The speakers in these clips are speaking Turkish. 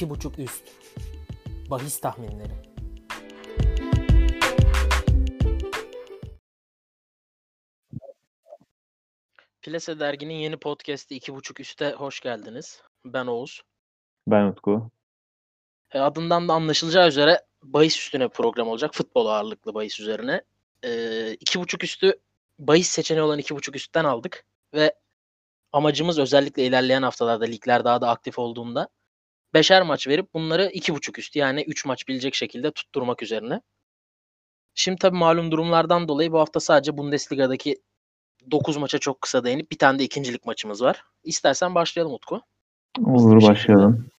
2.5 üst. Bahis tahminleri. Plase Dergi'nin yeni podcast'i 2.5 üste hoş geldiniz. Ben Oğuz. Ben Utku. E, adından da anlaşılacağı üzere bahis üstüne program olacak. Futbol ağırlıklı bahis üzerine. E, 2.5 üstü bahis seçeneği olan 2.5 üstten aldık ve amacımız özellikle ilerleyen haftalarda ligler daha da aktif olduğunda beşer maç verip bunları 2.5 üstü yani 3 maç bilecek şekilde tutturmak üzerine. Şimdi tabii malum durumlardan dolayı bu hafta sadece Bundesliga'daki 9 maça çok kısa değinip bir tane de ikincilik maçımız var. İstersen başlayalım Utku. Olur başlayalım.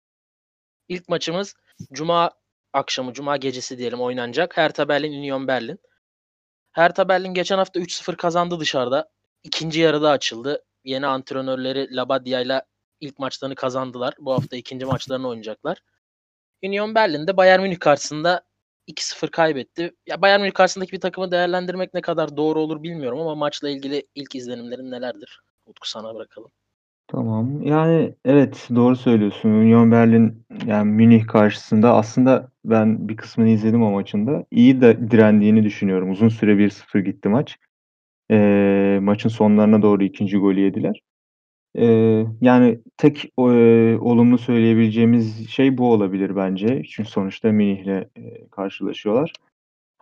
İlk maçımız Cuma akşamı, Cuma gecesi diyelim oynanacak. Hertha Berlin, Union Berlin. Hertha Berlin geçen hafta 3-0 kazandı dışarıda. İkinci yarıda açıldı. Yeni antrenörleri Labadia ile ilk maçlarını kazandılar. Bu hafta ikinci maçlarını oynayacaklar. Union Berlin de Bayern Münih karşısında 2-0 kaybetti. Ya Bayern Münih karşısındaki bir takımı değerlendirmek ne kadar doğru olur bilmiyorum ama maçla ilgili ilk izlenimlerin nelerdir? Utku sana bırakalım. Tamam. Yani evet doğru söylüyorsun. Union Berlin yani Münih karşısında aslında ben bir kısmını izledim o maçında. İyi de direndiğini düşünüyorum. Uzun süre 1-0 gitti maç. Ee, maçın sonlarına doğru ikinci golü yediler. Yani tek e, olumlu söyleyebileceğimiz şey bu olabilir bence. Çünkü sonuçta Münih'le e, karşılaşıyorlar.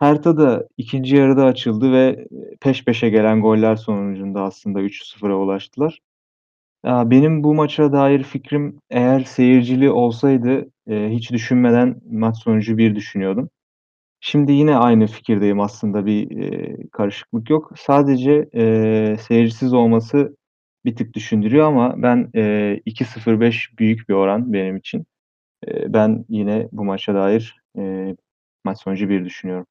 Hertha da ikinci yarıda açıldı ve peş peşe gelen goller sonucunda aslında 3-0'a ulaştılar. Benim bu maça dair fikrim eğer seyircili olsaydı, eee, hiç düşünmeden maç sonucu 1 düşünüyordum. Şimdi yine aynı fikirdeyim aslında bir, eee, karışıklık yok. Sadece, eee, seyircisiz olması bir tık düşündürüyor ama ben, eee, 2-0-5 büyük bir oran benim için. Eee, ben yine bu maça dair, eee, maç sonucu 1 düşünüyorum.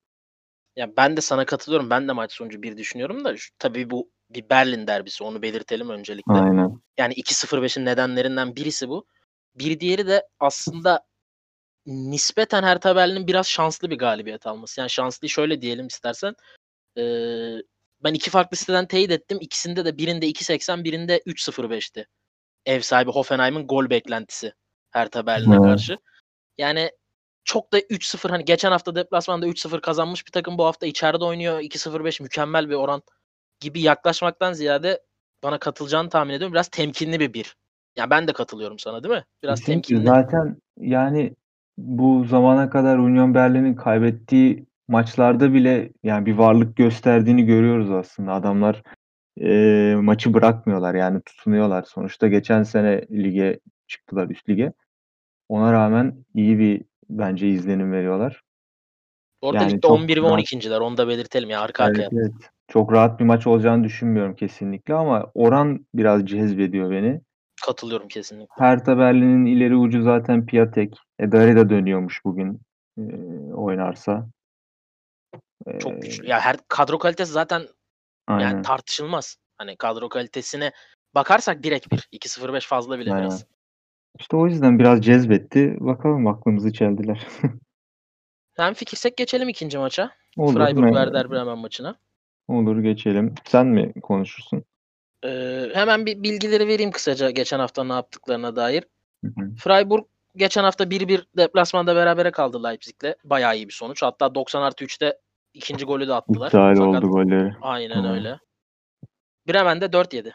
Ya ben de sana katılıyorum. Ben de maç sonucu 1 düşünüyorum da şu, tabii bu bir Berlin derbisi. Onu belirtelim öncelikle. Aynen. Yani 2-0-5'in nedenlerinden birisi bu. Bir diğeri de aslında nispeten Hertha Berlin'in biraz şanslı bir galibiyet alması. Yani şanslı şöyle diyelim istersen. Ee, ben iki farklı siteden teyit ettim. İkisinde de birinde 2.80 birinde 3.05'ti. Ev sahibi Hoffenheim'in gol beklentisi Hertha Berlin'e Evet. karşı. Yani çok da 3-0 hani geçen hafta deplasmanda 3-0 kazanmış bir takım bu hafta içeride oynuyor. 2-0-5 mükemmel bir oran gibi yaklaşmaktan ziyade bana katılacağını tahmin ediyorum. Biraz temkinli bir bir. Ya ben de katılıyorum sana değil mi? Biraz Kesinlikle. temkinli. Zaten yani bu zamana kadar Union Berlin'in kaybettiği maçlarda bile yani bir varlık gösterdiğini görüyoruz aslında. Adamlar, eee, maçı bırakmıyorlar yani tutunuyorlar. Sonuçta geçen sene lige çıktılar, üst lige. Ona rağmen iyi bir bence izlenim veriyorlar. Orada Yani ligde çok 11 ve rahat 12'ciler. Onu da belirtelim ya arka Evet, arkaya. evet. Çok rahat bir maç olacağını düşünmüyorum kesinlikle ama oran biraz cezbediyor beni. Katılıyorum kesinlikle. Hertha Berlin'in ileri ucu zaten Piatek. E, Darida dönüyormuş bugün, eee, oynarsa. Çok güçlü. Ya her kadro kalitesi zaten yani Aynen. tartışılmaz. Hani kadro kalitesine bakarsak direkt 1. 2-0-5 fazla bile Aynen. biraz. İşte o yüzden biraz cezbetti. Bakalım aklımızı çeldiler. Hemfikirsek geçelim ikinci maça. Olur. Freiburg Me Werder Bremen maçına. Olur geçelim. Sen mi konuşursun? Eee, hemen bir bilgileri vereyim kısaca geçen hafta ne yaptıklarına dair. Hı hı. Freiburg geçen hafta 1-1 deplasmanda berabere kaldı Leipzig'le. Bayağı iyi bir sonuç. Hatta 90+3'te ikinci golü de attılar. İptal Fakat oldu golleri. aynen Hı. öyle. Bremen de 4 yedi.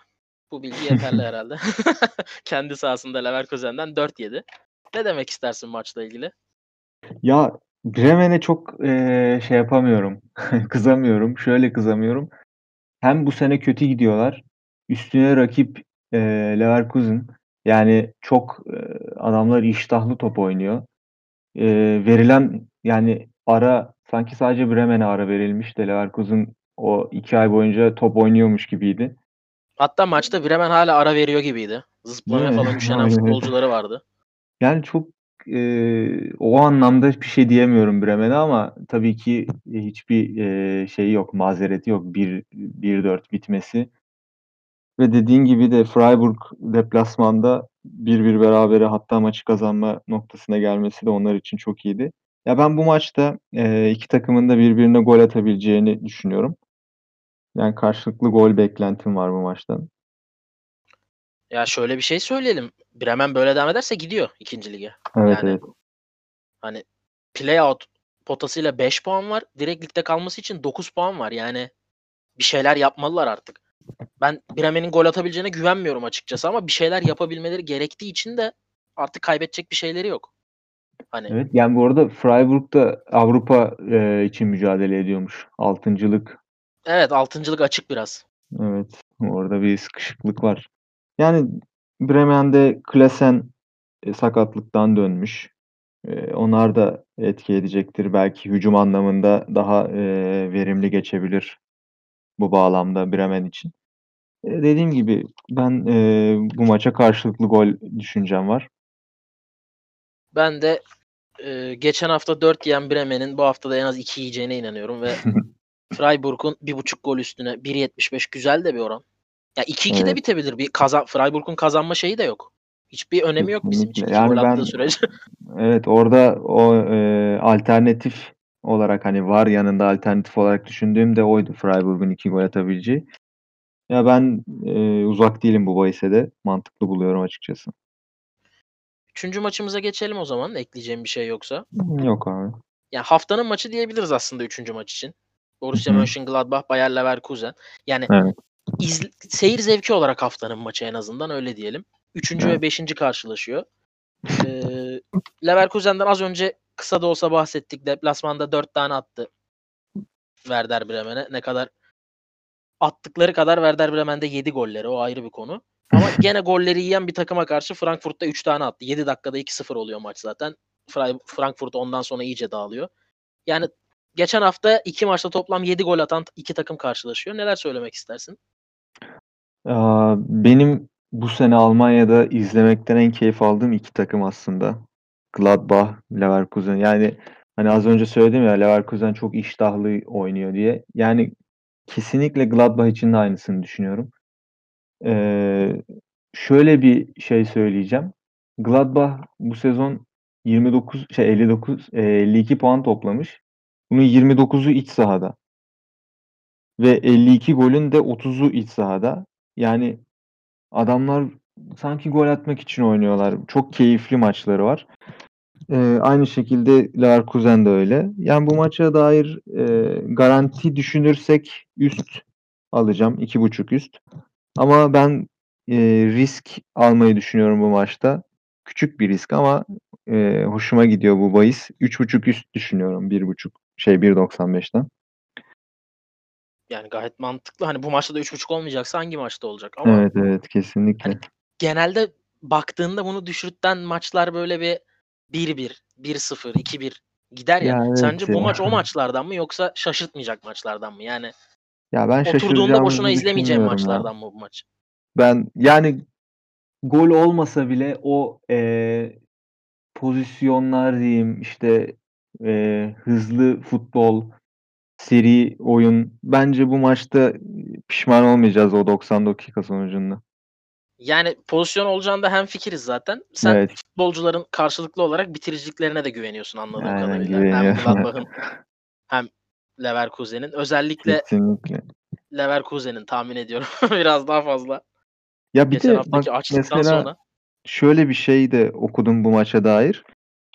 Bu bilgi yeterli herhalde. Kendi sahasında Leverkusen'den 4 yedi. Ne demek istersin maçla ilgili? Ya Bremen'e çok, eee, şey yapamıyorum, kızamıyorum. Şöyle kızamıyorum. Hem bu sene kötü gidiyorlar. Üstüne rakip, eee, Leverkusen. Yani çok, eee, adamlar iştahlı top oynuyor. Eee, verilen yani ara sanki sadece Bremen'e ara verilmiş de Leverkusen o 2 ay boyunca top oynuyormuş gibiydi. Hatta maçta Bremen hala ara veriyor gibiydi. Zıplamaya mi? falan öyle. futbolcuları vardı. Yani çok, eee, o anlamda bir şey diyemiyorum Bremen'e ama tabii ki hiçbir, eee, şeyi yok, mazereti yok. 1 1-4 bitmesi. Ve dediğin gibi de Freiburg deplasmanda 1-1 berabere hatta maçı kazanma noktasına gelmesi de onlar için çok iyiydi. Ya ben bu maçta, eee, 2 takımın da birbirine gol atabileceğini düşünüyorum. Yani karşılıklı gol beklentim var bu maçtan. Ya şöyle bir şey söyleyelim. Bremen böyle devam ederse gidiyor ikinci lige. Evet Yani evet. hani playout potasıyla 5 puan var. Direkt ligde kalması için 9 puan var. Yani bir şeyler yapmalılar artık. Ben Bremen'in gol atabileceğine güvenmiyorum açıkçası ama bir şeyler yapabilmeleri gerektiği için de artık kaybedecek bir şeyleri yok. Hani Evet yani bu arada Freiburg da Avrupa e, için mücadele ediyormuş. Altıncılık. evet altıncılık açık biraz. Evet. Orada bir sıkışıklık var. Yani Bremen'de Klaassen e, sakatlıktan dönmüş. E, onlar da etki edecektir. Belki hücum anlamında daha e, verimli geçebilir bu bağlamda Bremen için. E, dediğim gibi ben e, bu maça karşılıklı gol düşüncem var. Ben de e, geçen hafta 4 yiyen Bremen'in bu hafta da en az 2 yiyeceğine inanıyorum ve Freiburg'un 1.5 gol üstüne 1.75 güzel de bir oran. Ya 2-2 de Evet. bitebilir. Bir kazan Freiburg'un kazanma şeyi de yok. Hiçbir önemi yok bizim için. Yani ben- sürece. Evet orada o e, alternatif olarak hani var yanında alternatif olarak düşündüğüm de oydu Freiburg'un iki gol atabileceği. Ya ben e, uzak değilim bu bahise de. Mantıklı buluyorum açıkçası. Üçüncü maçımıza geçelim o zaman. Ekleyeceğim bir şey yoksa. Yok abi. Yani haftanın maçı diyebiliriz aslında üçüncü maç için. Borussia. Mönchengladbach, Bayer Leverkusen. Yani Evet. izl- seyir zevki olarak haftanın maçı en azından öyle diyelim. Üçüncü Evet. ve beşinci karşılaşıyor. Ee, Leverkusen'den az önce kısa da olsa bahsettik. Deplasmanda dört tane attı Werder Bremen'e. Ne kadar attıkları kadar Werder Bremen'de 7 golleri. O ayrı bir konu. Ama gene golleri yiyen bir takıma karşı Frankfurt'ta 3 tane attı. 7 dakikada 2-0 oluyor maç zaten. Fra- Frankfurt ondan sonra iyice dağılıyor. Yani geçen hafta iki maçta toplam 7 gol atan iki takım karşılaşıyor. Neler söylemek istersin? Benim bu sene Almanya'da izlemekten en keyif aldığım iki takım aslında. Gladbach, Leverkusen. Yani hani az önce söyledim ya Leverkusen çok iştahlı oynuyor diye. Yani kesinlikle Gladbach için de aynısını düşünüyorum. Ee, şöyle bir şey söyleyeceğim. Gladbach bu sezon 29 şey 59 e, 52 puan toplamış. Bunun 29'u iç sahada. Ve 52 golün de 30'u iç sahada. Yani adamlar sanki gol atmak için oynuyorlar. Çok keyifli maçları var. Ee, aynı şekilde Leverkusen de öyle. Yani bu maça dair e, garanti düşünürsek üst alacağım. 2.5 üst. Ama ben e, risk almayı düşünüyorum bu maçta. Küçük bir risk ama e, hoşuma gidiyor bu bahis. 3.5 üst düşünüyorum. 1.5 şey 1.95'ten. Yani gayet mantıklı. Hani bu maçta da 3.5 olmayacaksa hangi maçta olacak? Ama Evet evet kesinlikle. Hani genelde baktığında bunu düşürten maçlar böyle bir 1-1, 1-0, 2-1 gider ya. Ya evet Sence bu ya. maç o maçlardan mı yoksa şaşırtmayacak maçlardan mı? Yani Ya ben oturduğunda boşuna izlemeyeceğim ya. maçlardan bu maç? Ben yani gol olmasa bile o eee, pozisyonlar diyeyim işte eee, hızlı futbol, seri oyun bence bu maçta pişman olmayacağız o 90 dakika sonucunda. Yani pozisyon olacağında hem fikiriz zaten. Sen Evet. futbolcuların karşılıklı olarak bitiriciliklerine de güveniyorsun anladığım Aynen kadarıyla. Hem. Gladbach'ın hem Leverkusen'in. Özellikle Kesinlikle. Leverkusen'in tahmin ediyorum biraz daha fazla. Ya bir Geçen de haftaki bak açlıktan mesela sonra. şöyle bir şey de okudum bu maça dair.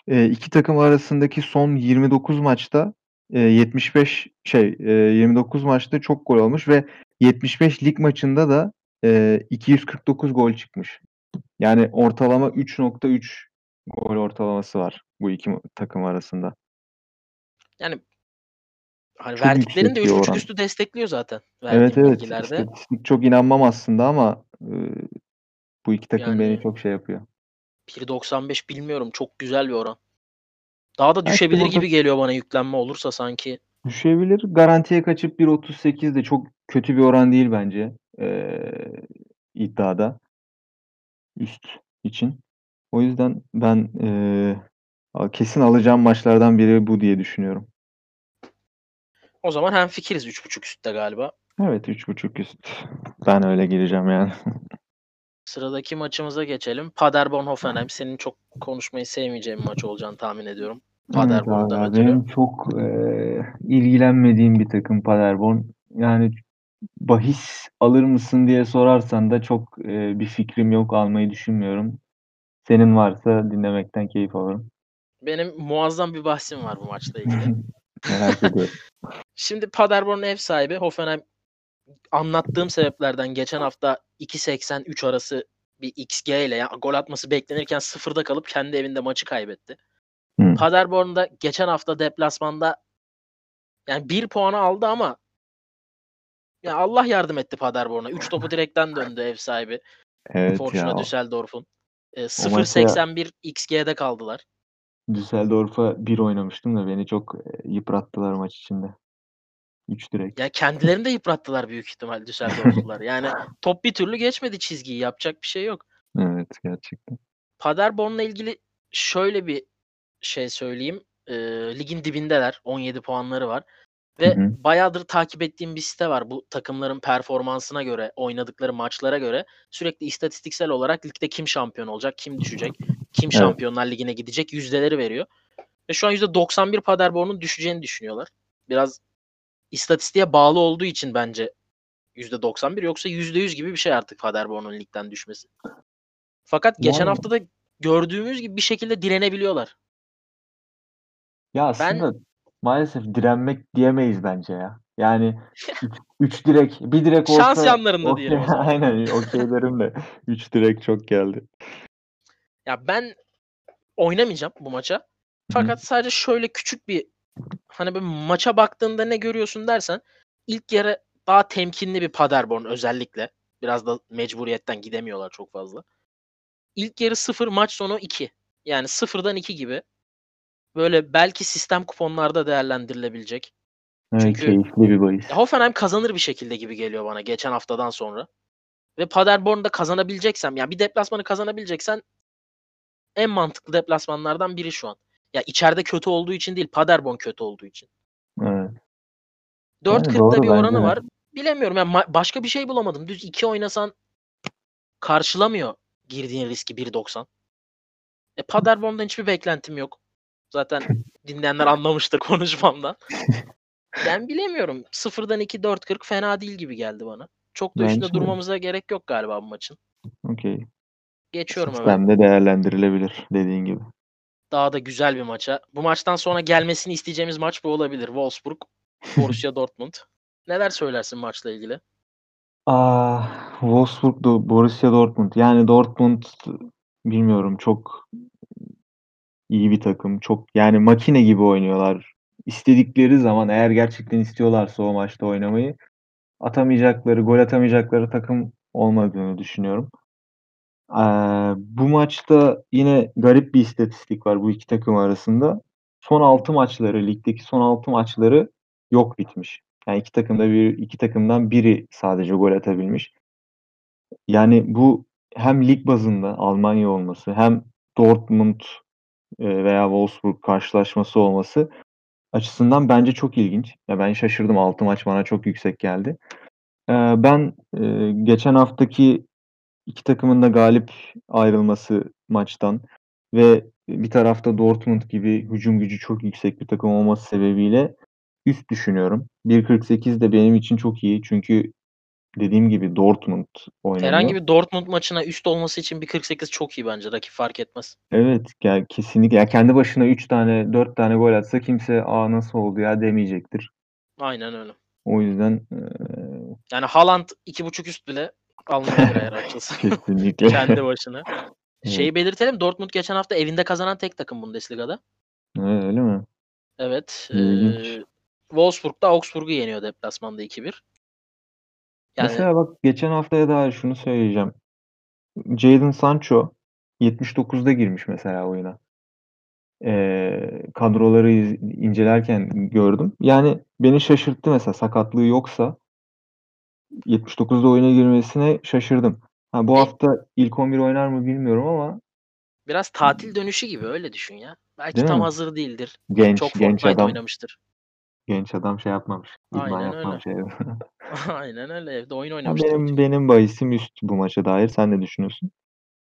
E, iki takım arasındaki son 29 maçta e, 75 şey e, 29 maçta çok gol olmuş ve 75 lig maçında da e, 249 gol çıkmış. Yani ortalama 3.3 gol ortalaması var bu iki takım arasında. Yani hani Çok verdiklerin de yüksek bir 3.5 oran. üstü destekliyor zaten. Evet evet. bilgilerde. İstatistik çok inanmam aslında ama e, bu iki takım beni Yani- çok şey yapıyor. 1.95 bilmiyorum. Çok güzel bir oran. Daha da düşebilir gibi geliyor bana yüklenme olursa sanki. Düşebilir. Garantiye kaçıp 1.38 de çok kötü bir oran değil bence. Ee, iddiada. Üst için. O yüzden ben ee, kesin alacağım maçlardan biri bu diye düşünüyorum. O zaman hem fikiriz 3.5 üstte galiba. Evet 3.5 üst. Ben öyle gireceğim yani. Sıradaki maçımıza geçelim. Paderborn Hoffenheim. Senin çok konuşmayı sevmeyeceğin bir maç olacağını tahmin ediyorum. Paderborn'dan Evet ötürü. Benim çok ee, ilgilenmediğim bir takım Paderborn. Yani bahis alır mısın diye sorarsan da çok, eee, bir fikrim yok. Almayı düşünmüyorum. Senin varsa dinlemekten keyif alırım. Benim muazzam bir bahsim var bu maçla ilgili. Merak ediyorum. Şimdi Paderborn ev sahibi. Hoffenheim anlattığım sebeplerden geçen hafta 2.80-3 arası bir XG ile yani gol atması beklenirken sıfırda kalıp kendi evinde maçı kaybetti. Hı. Paderborn'da geçen hafta deplasmanda yani bir puanı aldı ama ya Allah yardım etti Paderborn'a. 3 topu direkten döndü ev sahibi. Evet Fortuna. Düsseldorf'un. E, O maça 0.81 XG'de kaldılar. Düsseldorf'a 1 oynamıştım da beni çok, eee, yıprattılar maç içinde. 3 direk. Ya kendilerini de yıprattılar büyük ihtimal Düsseldorflular. Yani top bir türlü geçmedi çizgiyi. Yapacak bir şey yok. Evet, gerçekten. Paderborn'la ilgili şöyle bir şey söyleyeyim. Eee, ligin dibindeler. 17 puanları var. Hı Ve hı. bayağıdır takip ettiğim bir site var. Bu takımların performansına göre, oynadıkları maçlara göre sürekli istatistiksel olarak ligde kim şampiyon olacak, kim düşecek, kim Evet. Şampiyonlar Ligi'ne gidecek yüzdeleri veriyor. Ve şu an %91 Paderborn'un düşeceğini düşünüyorlar. Biraz istatistiğe bağlı olduğu için bence %91 yoksa %100 gibi bir şey artık Paderborn'un ligden düşmesi. Fakat geçen Yani hafta da gördüğümüz gibi bir şekilde direnebiliyorlar. Ya Ben aslında maalesef direnmek diyemeyiz bence ya. Yani 3 3 direk, 1 direk Şans olsa yanlarında okey diyelim aynen okey derim de 3 direk çok geldi. Ya ben oynamayacağım bu maça. Fakat sadece şöyle küçük bir hani bir maça baktığında ne görüyorsun dersen ilk yarı daha temkinli bir Paderborn özellikle. Biraz da mecburiyetten gidemiyorlar çok fazla. İlk yarı 0 maç sonu 2. Yani 0'dan 2 gibi. Böyle belki sistem kuponlarda değerlendirilebilecek. Evet, Çünkü keyifli bir bahis. Hoffenheim kazanır bir şekilde gibi geliyor bana geçen haftadan sonra. Ve Paderborn'da kazanabileceksem yani bir deplasmanı kazanabileceksen en mantıklı deplasmanlardan biri şu an. Ya içeride kötü olduğu için değil, Paderborn kötü olduğu için. Evet. 4.40'da Yani bir bence oranı de. var. Bilemiyorum yani başka bir şey bulamadım. Düz 2 oynasan karşılamıyor girdiğin riski 1.90. E Paderborn'dan hiçbir beklentim yok. Zaten dinleyenler anlamıştır konuşmamdan. Yani bilemiyorum. 0'dan 2 4.40 fena değil gibi geldi bana. Çok da üstünde Bence de. durmamıza gerek yok galiba bu maçın. Okey. Geçiyorum hemen. Sistemde değerlendirilebilir dediğin gibi. Daha da güzel bir maça. Bu maçtan sonra gelmesini isteyeceğimiz maç bu olabilir. Wolfsburg, Borussia Dortmund. Neler söylersin maçla ilgili? Ah, Wolfsburg, Borussia Dortmund. Yani Dortmund bilmiyorum çok iyi bir takım. Çok yani makine gibi oynuyorlar. İstedikleri zaman eğer gerçekten istiyorlarsa o maçta oynamayı atamayacakları, gol atamayacakları takım olmadığını düşünüyorum. Eee, bu maçta yine garip bir istatistik var bu 2 takım arasında. Son 6 maçları, ligdeki son 6 maçları yok bitmiş. Yani 2 takımda bir 2 takımdan biri sadece gol atabilmiş. Yani bu hem lig bazında Almanya olması hem Dortmund, veya Wolfsburg karşılaşması olması açısından bence çok ilginç. Ya ben şaşırdım. 6 maç bana çok yüksek geldi. Ben, geçen haftaki 2 takımın da galip ayrılması maçtan ve bir tarafta Dortmund gibi hücum gücü çok yüksek bir takım olması sebebiyle üst düşünüyorum. 1.48 de benim için çok iyi. Çünkü dediğim gibi Dortmund Herhangi oynanıyor. bir Dortmund maçına üst olması için 1.48 çok iyi bence. Rakip fark etmez. Evet, ya kesinlikle. Ya kendi başına 3 tane, 4 tane gol atsa kimse "A, nasıl oldu ya?" demeyecektir. Aynen öyle. O yüzden, eee Yani Haaland 2.5 üst bile alınabilir eğer açılsa. Kesinlikle. Kendi başına. Şeyi belirtelim. Dortmund geçen hafta evinde kazanan tek takım Bundesliga'da. Eee, öyle mi? Evet. İlginç. Eee Wolfsburg da Augsburg'u yeniyor deplasmanda 2-1. Yani Mesela bak geçen haftaya dair şunu söyleyeceğim. Jadon Sancho 79'da girmiş mesela oyuna. Eee, kadroları iz incelerken gördüm. Yani beni şaşırttı mesela sakatlığı yoksa 79'da oyuna girmesine şaşırdım. Ha, bu hafta ilk 11 oynar mı bilmiyorum ama Biraz tatil dönüşü gibi öyle düşün ya. Belki Değil tam mi? hazır değildir. Genç, Çok genç Fortnite adam oynamıştır. genç adam şey yapmamış, idman Aynen öyle. yapmamış evde. Aynen öyle. Evde oyun Ya oynamıştır benim benim bahisim üst bu maça dair. Sen ne düşünüyorsun?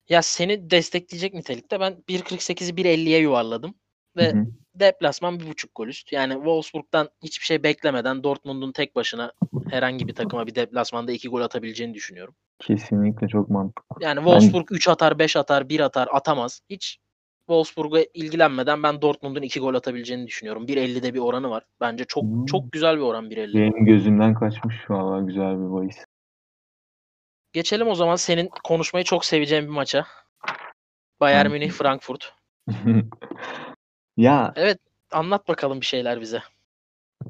Ya seni destekleyecek nitelikte ben 1.48'i 1.50'ye yuvarladım ve hı. Deplasman 1.5 gol üst. Yani Wolfsburg'dan hiçbir şey beklemeden Dortmund'un tek başına herhangi bir takıma bir deplasmanda 2 gol atabileceğini düşünüyorum. Kesinlikle çok mantıklı. Yani Wolfsburg 3 atar, 5 atar, 1 atar, atamaz. Hiç Wolfsburg'a ilgilenmeden ben Dortmund'un 2 gol atabileceğini düşünüyorum. 1.50'de bir oranı var. Bence çok Hmm. çok güzel bir oran 1.50. Benim gözümden kaçmış valla güzel bir bahis. Geçelim o zaman senin konuşmayı çok seveceğin bir maça. Bayern? Münih Frankfurt. ya Evet, anlat bakalım bir şeyler bize.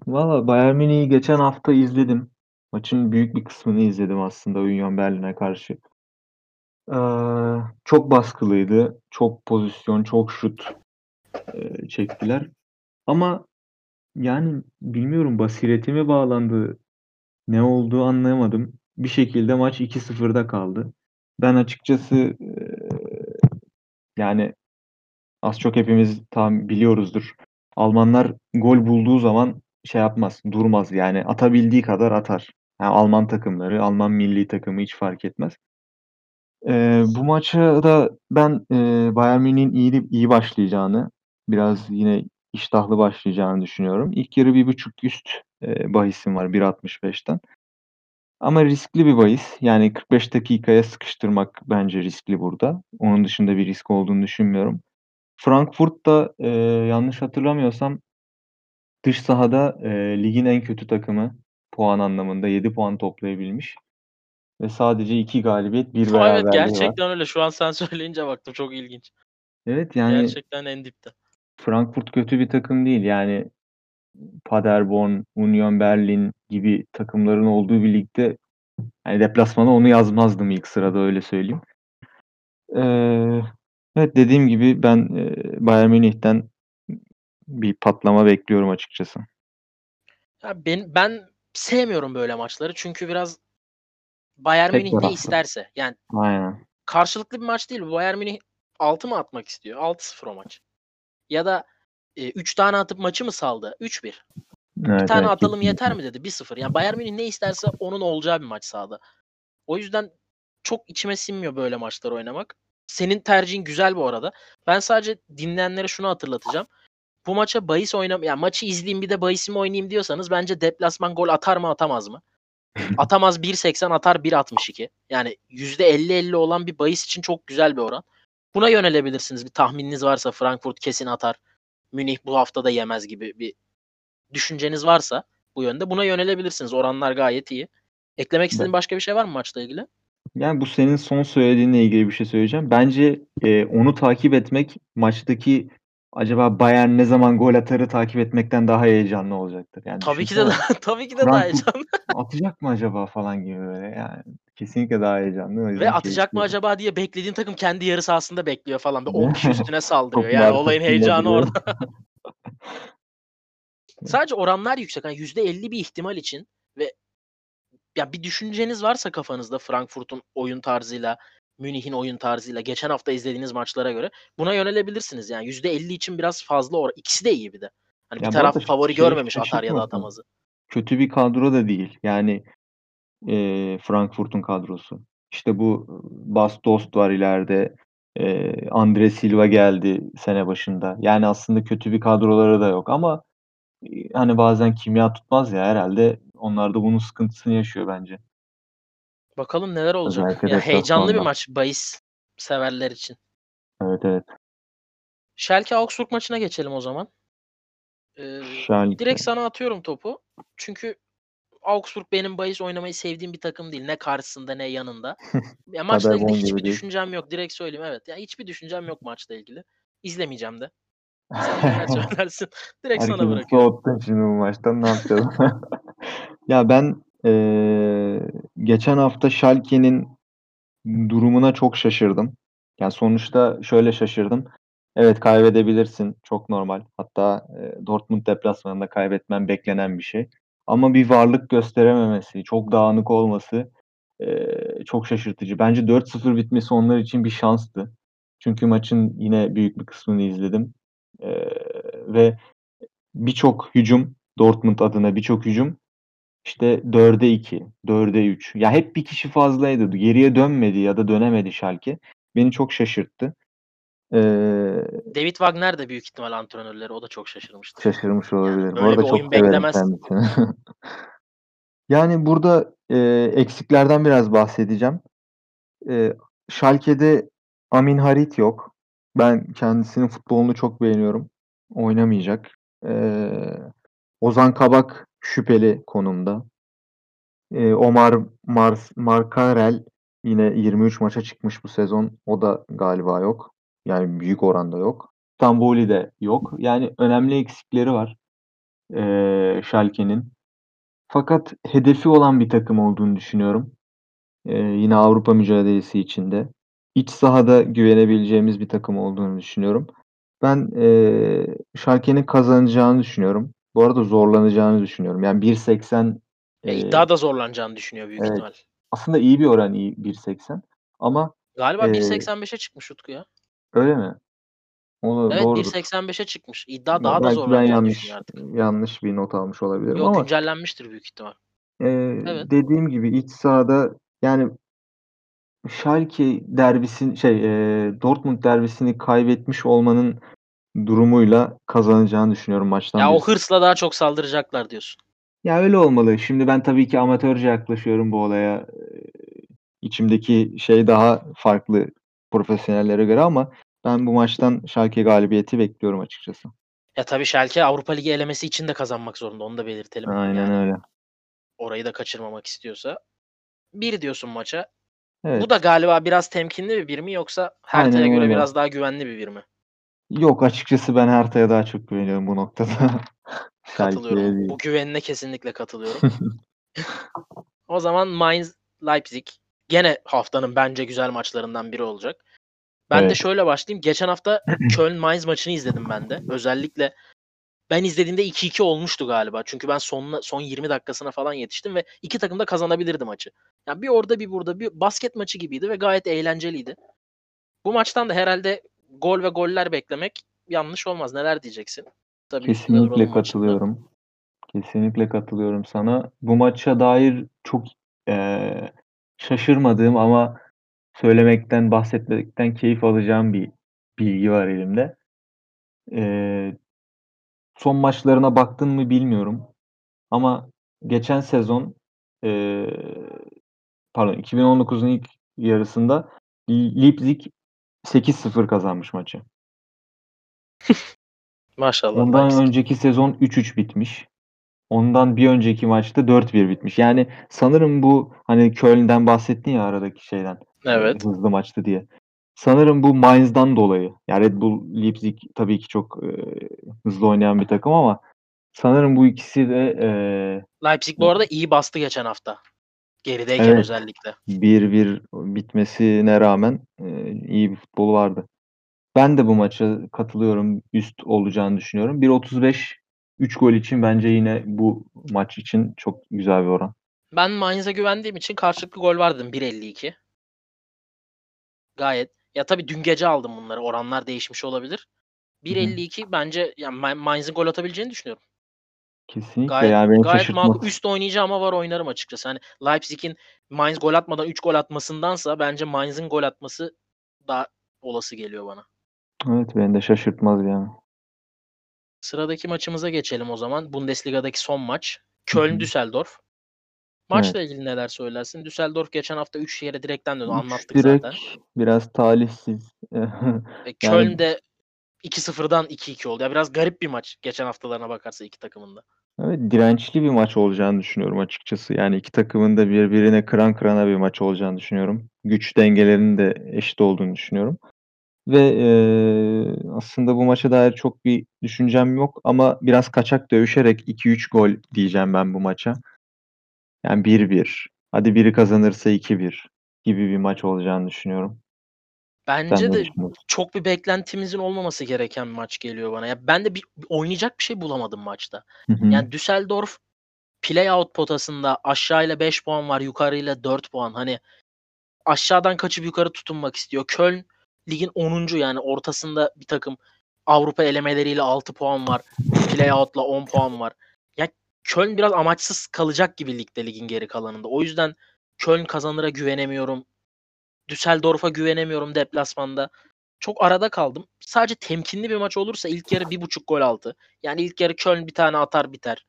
valla Bayern Münih'i geçen hafta izledim. Maçın büyük bir kısmını izledim aslında Union Berlin'e karşı. Ee, çok baskılıydı. Çok pozisyon, çok şut e, çektiler. Ama yani bilmiyorum basiretime bağlandı. Ne olduğu anlayamadım. Bir şekilde maç 2-0'da kaldı. Ben açıkçası e, yani az çok hepimiz tam biliyoruzdur. Almanlar gol bulduğu zaman şey yapmaz, durmaz. Yani atabildiği kadar atar. Yani Alman takımları, Alman milli takımı hiç fark etmez. Ee, bu maça da ben e, Bayern Münih'in iyi iyi başlayacağını, biraz yine iştahlı başlayacağını düşünüyorum. İlk yarı bir buçuk üst e, bahisim var 1.65'ten. Ama riskli bir bahis. Yani 45 dakikaya sıkıştırmak bence riskli burada. Onun dışında bir risk olduğunu düşünmüyorum. Frankfurt da e, yanlış hatırlamıyorsam dış sahada e, ligin en kötü takımı puan anlamında 7 puan toplayabilmiş. Ve sadece 2 galibiyet, 1 Evet beraberliği var. gerçekten öyle. Şu an sen söyleyince baktım çok ilginç. Evet yani Gerçekten en dipte. Frankfurt kötü bir takım değil. Yani Paderborn, Union Berlin gibi takımların olduğu bir ligde yani deplasmana onu yazmazdım ilk sırada öyle söyleyeyim. Ee, evet dediğim gibi ben Bayern Münih'ten bir patlama bekliyorum açıkçası. Ya ben ben sevmiyorum böyle maçları çünkü biraz Bayern Tek Münih ne taraflı. isterse. Yani Aynen. karşılıklı bir maç değil. bu. Bayern Münih 6 mı atmak istiyor? 6-0 o maç. Ya da 3 tane atıp maçı mı saldı? 3-1. Evet, Bir tane evet, atalım kesinlikle. yeter mi dedi. 1-0. Yani Bayern Münih ne isterse onun olacağı bir maç sahada. O yüzden çok içime sinmiyor böyle maçlar oynamak. Senin tercihin güzel bu arada. Ben sadece dinleyenlere şunu hatırlatacağım. Bu maça bahis oynam yani maçı izleyeyim bir de bahisimi oynayayım diyorsanız bence deplasman gol atar mı atamaz mı? Atamaz 1.80 atar 1.62. Yani %50-50 olan bir bahis için çok güzel bir oran. Buna yönelebilirsiniz. Bir tahmininiz varsa Frankfurt kesin atar. Münih bu hafta da yemez gibi bir düşünceniz varsa bu yönde buna yönelebilirsiniz. Oranlar gayet iyi. Eklemek istediğin başka bir şey var mı maçla ilgili? Yani bu senin son söylediğinle ilgili bir şey söyleyeceğim. Bence e, onu takip etmek maçtaki acaba Bayern ne zaman gol atarı takip etmekten daha heyecanlı olacaktır. Yani Tabii ki de daha, tabii ki de daha heyecanlı. atacak mı acaba falan gibi böyle yani kesinlikle daha heyecanlı. Ve atacak mı acaba diye beklediğin takım kendi yarı sahasında bekliyor falan. Bir 10 kişi üstüne saldırıyor. Yani olayın heyecanı orada. Sadece oranlar yüksek. Yani %50 bir ihtimal için ve ya bir düşünceniz varsa kafanızda Frankfurt'un oyun tarzıyla, Münih'in oyun tarzıyla geçen hafta izlediğiniz maçlara göre buna yönelebilirsiniz. Yani %50 için biraz fazla oran. İkisi de iyi bir de. Hani Ya bir taraf favori şey görmemiş atar ya da atamazı. kötü bir kadro da değil. Yani e, Frankfurt'un kadrosu. İşte bu Bas Dost var ileride. E, Andre Silva geldi sene başında. Yani aslında kötü bir kadroları da yok ama e, hani bazen kimya tutmaz ya herhalde onlar da bunun sıkıntısını yaşıyor bence. Bakalım neler olacak. Özellikle Ya heyecanlı bir maç bahis severler için. Evet evet. Schalke Augsburg maçına geçelim o zaman. Ee, Schalke. direkt sana atıyorum topu. Çünkü Augsburg benim bahis oynamayı sevdiğim bir takım değil. Ne karşısında ne yanında. Ya maçla ilgili hiçbir değil. düşüncem yok. Direkt söyleyeyim evet. Ya hiçbir düşüncem yok maçla ilgili. İzlemeyeceğim de. Sen söylersin? Direkt sana bırakıyorum. soğuttun şimdi bu maçtan ne yapacağız? ya ben eee, geçen hafta Schalke'nin durumuna çok şaşırdım. Yani sonuçta şöyle şaşırdım. Evet kaybedebilirsin. Çok normal. Hatta e, Dortmund deplasmanında kaybetmen beklenen bir şey. Ama bir varlık gösterememesi, çok dağınık olması e, çok şaşırtıcı. Bence 4-0 bitmesi onlar için bir şanstı. Çünkü maçın yine büyük bir kısmını izledim. E, ve birçok hücum Dortmund adına birçok hücum işte 4'e 2, 4'e 3. Ya hep bir kişi fazlaydı. Geriye dönmedi ya da dönemedi Schalke. Beni çok şaşırttı. Eee, David Wagner de büyük ihtimal antrenörleri. O da çok şaşırmıştır. şaşırmış olabilir. Arada bir çok beklemez. kendisini. Yani burada, eee, eksiklerden biraz bahsedeceğim. Eee, Schalke'de Amin Harit yok. Ben kendisinin futbolunu çok beğeniyorum. Oynamayacak. Eee, Ozan Kabak şüpheli konumda. Eee, Omar Mars Markarel yine 23 maça çıkmış bu sezon. O da galiba yok. Yani büyük oranda yok. Stamboli de yok. Yani önemli eksikleri var, eee, Schalke'nin. Fakat hedefi olan bir takım olduğunu düşünüyorum. Eee, yine Avrupa mücadelesi içinde. İç sahada güvenebileceğimiz bir takım olduğunu düşünüyorum. Ben, eee, Schalke'nin kazanacağını düşünüyorum. Bu arada zorlanacağını düşünüyorum. Yani 1.80 Ya, eee iddiada zorlanacağını düşünüyor büyük Evet. ihtimal. Aslında iyi bir oran iyi 1.80 ama, Galiba eee 1.85'e çıkmış Utku ya. Öyle mi? O Evet, doğrudur. 1.85'e çıkmış. İddia daha da belki ben zorlanacağını yanlış artık. yanlış bir not almış olabilirim Yok, ama güncellenmiştir büyük ihtimal. Eee, Evet. dediğim gibi iç sahada yani Schalke derbisin şey, eee, Dortmund derbisini kaybetmiş olmanın durumuyla kazanacağını düşünüyorum maçtan Ya, o 1.80. hırsla daha çok saldıracaklar diyorsun. Ya, öyle olmalı. Şimdi ben tabii ki amatörce yaklaşıyorum bu olaya. Eee, içimdeki şey daha farklı profesyonellere göre ama ben bu maçtan Schalke galibiyeti bekliyorum açıkçası. Ya, tabii Schalke Avrupa Ligi elemesi için de kazanmak zorunda. Onu da belirtelim. Aynen Yani öyle. orayı da kaçırmamak istiyorsa. 1 diyorsun maça. Bu Evet. da galiba biraz temkinli bir 1 mi yoksa Aynen Hertha'ya göre öyle. biraz daha güvenli bir 1 mi? Yok, açıkçası ben Hertha'ya daha çok güveniyorum bu noktada. Katılıyorum. Bu güvenine kesinlikle katılıyorum. O zaman Mainz Leipzig gene haftanın bence güzel maçlarından biri olacak. Ben de Evet. şöyle başlayayım. Geçen hafta Köln Mainz maçını izledim ben de. Özellikle ben izlediğimde 2-2 olmuştu galiba. Çünkü ben sonuna, son 20 dakikasına falan yetiştim ve iki takım da kazanabilirdi maçı. Yani bir orada bir burada bir basket maçı gibiydi ve gayet eğlenceliydi. Bu maçtan da herhalde gol ve goller beklemek yanlış olmaz. Neler diyeceksin? Tabii Kesinlikle duralım maçında. katılıyorum. Kesinlikle katılıyorum sana. Bu maça dair çok, eee, şaşırmadığım ama söylemekten, bahsetmekten keyif alacağım bir bilgi var elimde. Eee, son maçlarına baktın mı bilmiyorum ama geçen sezon, eee, pardon 2019'un ilk yarısında Leipzig 8-0 kazanmış maçı. Maşallah Ondan önceki sezon 3-3 bitmiş. Ondan bir önceki maçta 4-1 bitmiş. Yani sanırım bu hani Köln'den bahsettin ya aradaki şeyden, Evet. hızlı maçtı diye. Sanırım bu Mainz'dan dolayı. Ya Red Bull Leipzig tabii ki çok, eee, hızlı oynayan bir takım ama sanırım bu ikisi de, eee Leipzig bu arada iyi bastı geçen hafta. Gerideyken Evet. özellikle. 1-1 bitmesine rağmen, eee, iyi bir futbolu vardı. Ben de bu maça katılıyorum. Üst olacağını düşünüyorum. 1.35 3 gol için bence yine bu maç için çok güzel bir oran. Ben Mainz'a güvendiğim için karşılıklı gol var dedim 1.52. Gayet. Ya tabii dün gece aldım bunları. Oranlar değişmiş olabilir. Hı hı. 1.52 bence yani Ma Mainz'in gol atabileceğini düşünüyorum. Kesinlikle Gayet yani beni gayet makul. Üst oynayacağım ama var oynarım açıkçası. Hani Leipzig'in Mainz gol atmadan 3 gol atmasındansa bence Mainz'in gol atması daha olası geliyor bana. Evet, beni de şaşırtmaz yani. Sıradaki maçımıza geçelim o zaman. Bundesliga'daki son maç. Köln-Düsseldorf. Evet. Maçla ilgili neler söylersin? Düsseldorf geçen hafta 3 yere direkten döndü. 3 Anlattık direk zaten. biraz talihsiz. Ve Yani Köln de 2-0'dan 2-2 oldu. Ya biraz garip bir maç geçen haftalarına bakarsa iki takımın da. Evet, dirençli bir maç olacağını düşünüyorum açıkçası. Yani iki takımın da birbirine kıran kırana bir maç olacağını düşünüyorum. Güç dengelerinin de eşit olduğunu düşünüyorum. Ve, eee, aslında bu maça dair çok bir düşüncem yok ama biraz kaçak dövüşerek 2-3 gol diyeceğim ben bu maça. Yani 1-1, hadi biri kazanırsa 2-1 gibi bir maç olacağını düşünüyorum. Bence ne de düşünüyorsun? çok bir beklentimizin olmaması gereken bir maç geliyor bana. Ya ben de bir oynayacak bir şey bulamadım maçta. Hı hı. Yani Düsseldorf play-out potasında aşağıyla 5 puan var, yukarıyla 4 puan. Hani aşağıdan kaçıp yukarı tutunmak istiyor. Köln ligin 10'uncu yani ortasında bir takım. Avrupa elemeleriyle 6 puan var. Play-out'la 10 puan var. Ya Köln biraz amaçsız kalacak gibi ligde ligin geri kalanında. O yüzden Köln kazanıra güvenemiyorum. Düsseldorf'a güvenemiyorum deplasmanda. çok arada kaldım. Sadece temkinli bir maç olursa ilk yarı bir buçuk gol altı. Yani ilk yarı Köln bir tane atar biter.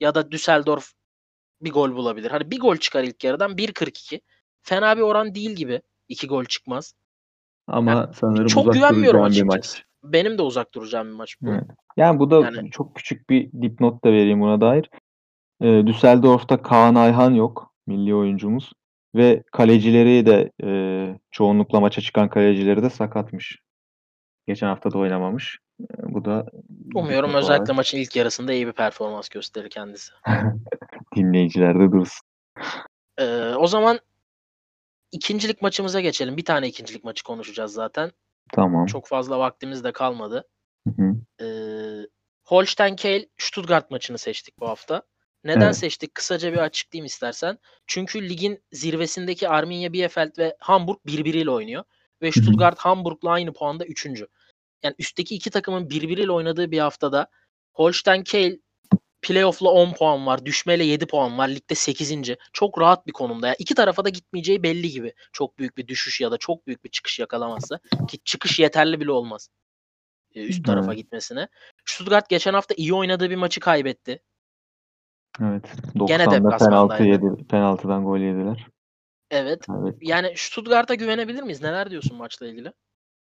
Ya da Düsseldorf bir gol bulabilir. Hani bir gol çıkar ilk yarıdan 1.42. Fena bir oran değil gibi. iki gol çıkmaz. Ama Yani sanırım çok uzak güvenmiyorum bir maç. Benim de uzak duracağım bir maç bu. Evet. Yani bu da Yani- çok küçük bir dipnot da vereyim buna dair. Ee, Düsseldorf'ta Kaan Ayhan yok. Milli oyuncumuz. Ve kalecileri de e, çoğunlukla maça çıkan kalecileri de sakatmış. Geçen hafta da oynamamış. E, bu da Umuyorum özellikle olarak maçın ilk yarısında iyi bir performans gösterir kendisi. dinleyicilerde dursun. Ee, o zaman ikincilik maçımıza geçelim. Bir tane ikincilik maçı konuşacağız zaten. Tamam. Çok fazla vaktimiz de kalmadı. Hı hı. Ee, Holstein Kiel Stuttgart maçını seçtik bu hafta. Neden Evet. seçtik? Kısaca bir açıklayayım istersen. Çünkü ligin zirvesindeki Arminia Bielefeld ve Hamburg birbiriyle oynuyor. Ve. Stuttgart Hamburg'la aynı puanda üçüncü. Yani üstteki iki takımın birbiriyle oynadığı bir haftada Holstein Kiel playoff'la 10 puan var. Düşmeyle 7 puan var. Ligde 8. Çok rahat bir konumda. Yani iki tarafa da gitmeyeceği belli gibi. Çok büyük bir düşüş ya da çok büyük bir çıkış yakalamazsa. Ki çıkış yeterli bile olmaz. e, Üst tarafa Evet. gitmesine. Stuttgart geçen hafta iyi oynadığı bir maçı kaybetti. Evet. Gene 90'da penaltı deplasmandaydı. yedi, penaltıdan gol yediler. Evet. Evet. Yani Stuttgart'a güvenebilir miyiz? Neler diyorsun maçla ilgili?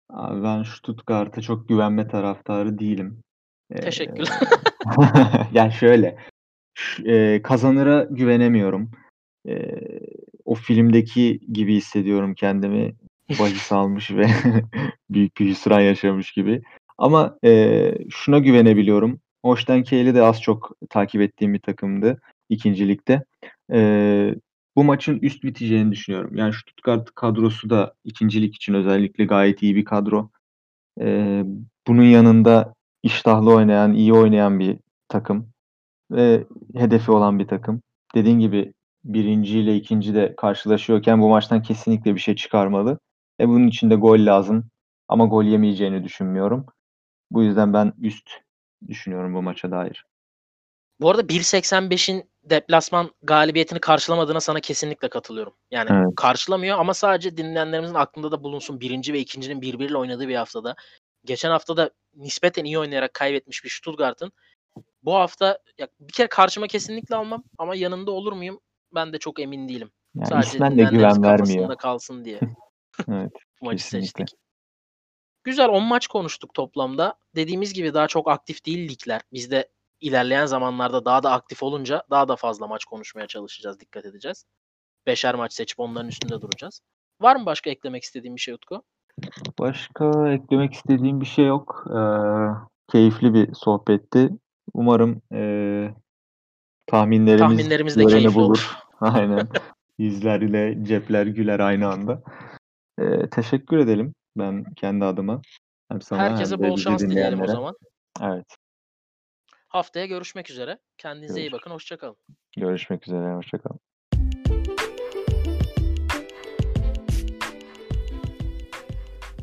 Abi ben Stuttgart'a çok güvenme taraftarı değilim. Ee, Teşekkürler. yani şöyle e, kazanıra güvenemiyorum. E, o filmdeki gibi hissediyorum kendimi. Bahis almış ve büyük bir hüsran yaşamış gibi. Ama e, şuna güvenebiliyorum. Holstein Kiel'i de az çok takip ettiğim bir takımdı ikincilikte. E, bu maçın üst biteceğini düşünüyorum. Yani Stuttgart kadrosu da ikincilik için özellikle gayet iyi bir kadro. E, bunun yanında iştahlı oynayan, iyi oynayan bir takım ve hedefi olan bir takım. Dediğin gibi birinci ile ikinci de karşılaşıyorken bu maçtan kesinlikle bir şey çıkarmalı. E bunun için de gol lazım. Ama gol yemeyeceğini düşünmüyorum. Bu yüzden ben üst düşünüyorum bu maça dair. Bu arada 1.85'in deplasman galibiyetini karşılamadığına sana kesinlikle katılıyorum. Yani Evet. karşılamıyor ama sadece dinleyenlerimizin aklında da bulunsun. Birinci ve ikincinin birbiriyle oynadığı bir haftada. Geçen hafta da nispeten iyi oynayarak kaybetmiş bir Stuttgart'ın. Bu hafta ya bir kere karşıma kesinlikle almam ama yanında olur muyum? Ben de çok emin değilim. Yani Sadece de güven vermiyor. kalsın diye Evet, maçı seçtik. Güzel 10 maç konuştuk toplamda. Dediğimiz gibi daha çok aktif değil ligler. Biz de ilerleyen zamanlarda daha da aktif olunca daha da fazla maç konuşmaya çalışacağız, dikkat edeceğiz. Beşer maç seçip onların üstünde duracağız. Var mı başka eklemek istediğin bir şey Utku? Başka eklemek istediğim bir şey yok. Ee, keyifli bir sohbetti. Umarım ee, tahminlerimiz Tahminlerimiz de keyifli bulur. olur. Aynen. Yüzler ile cepler güler aynı anda. Ee, teşekkür edelim ben kendi adıma. Hem sana Herkese hem de bol bizi şans dileyelim o dinleyenlere. zaman. Evet. Haftaya görüşmek üzere. Kendinize iyi Görüşürüz. bakın. Hoşçakalın. Görüşmek üzere. Hoşçakalın.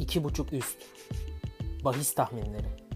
İki buçuk üst. Bahis tahminleri.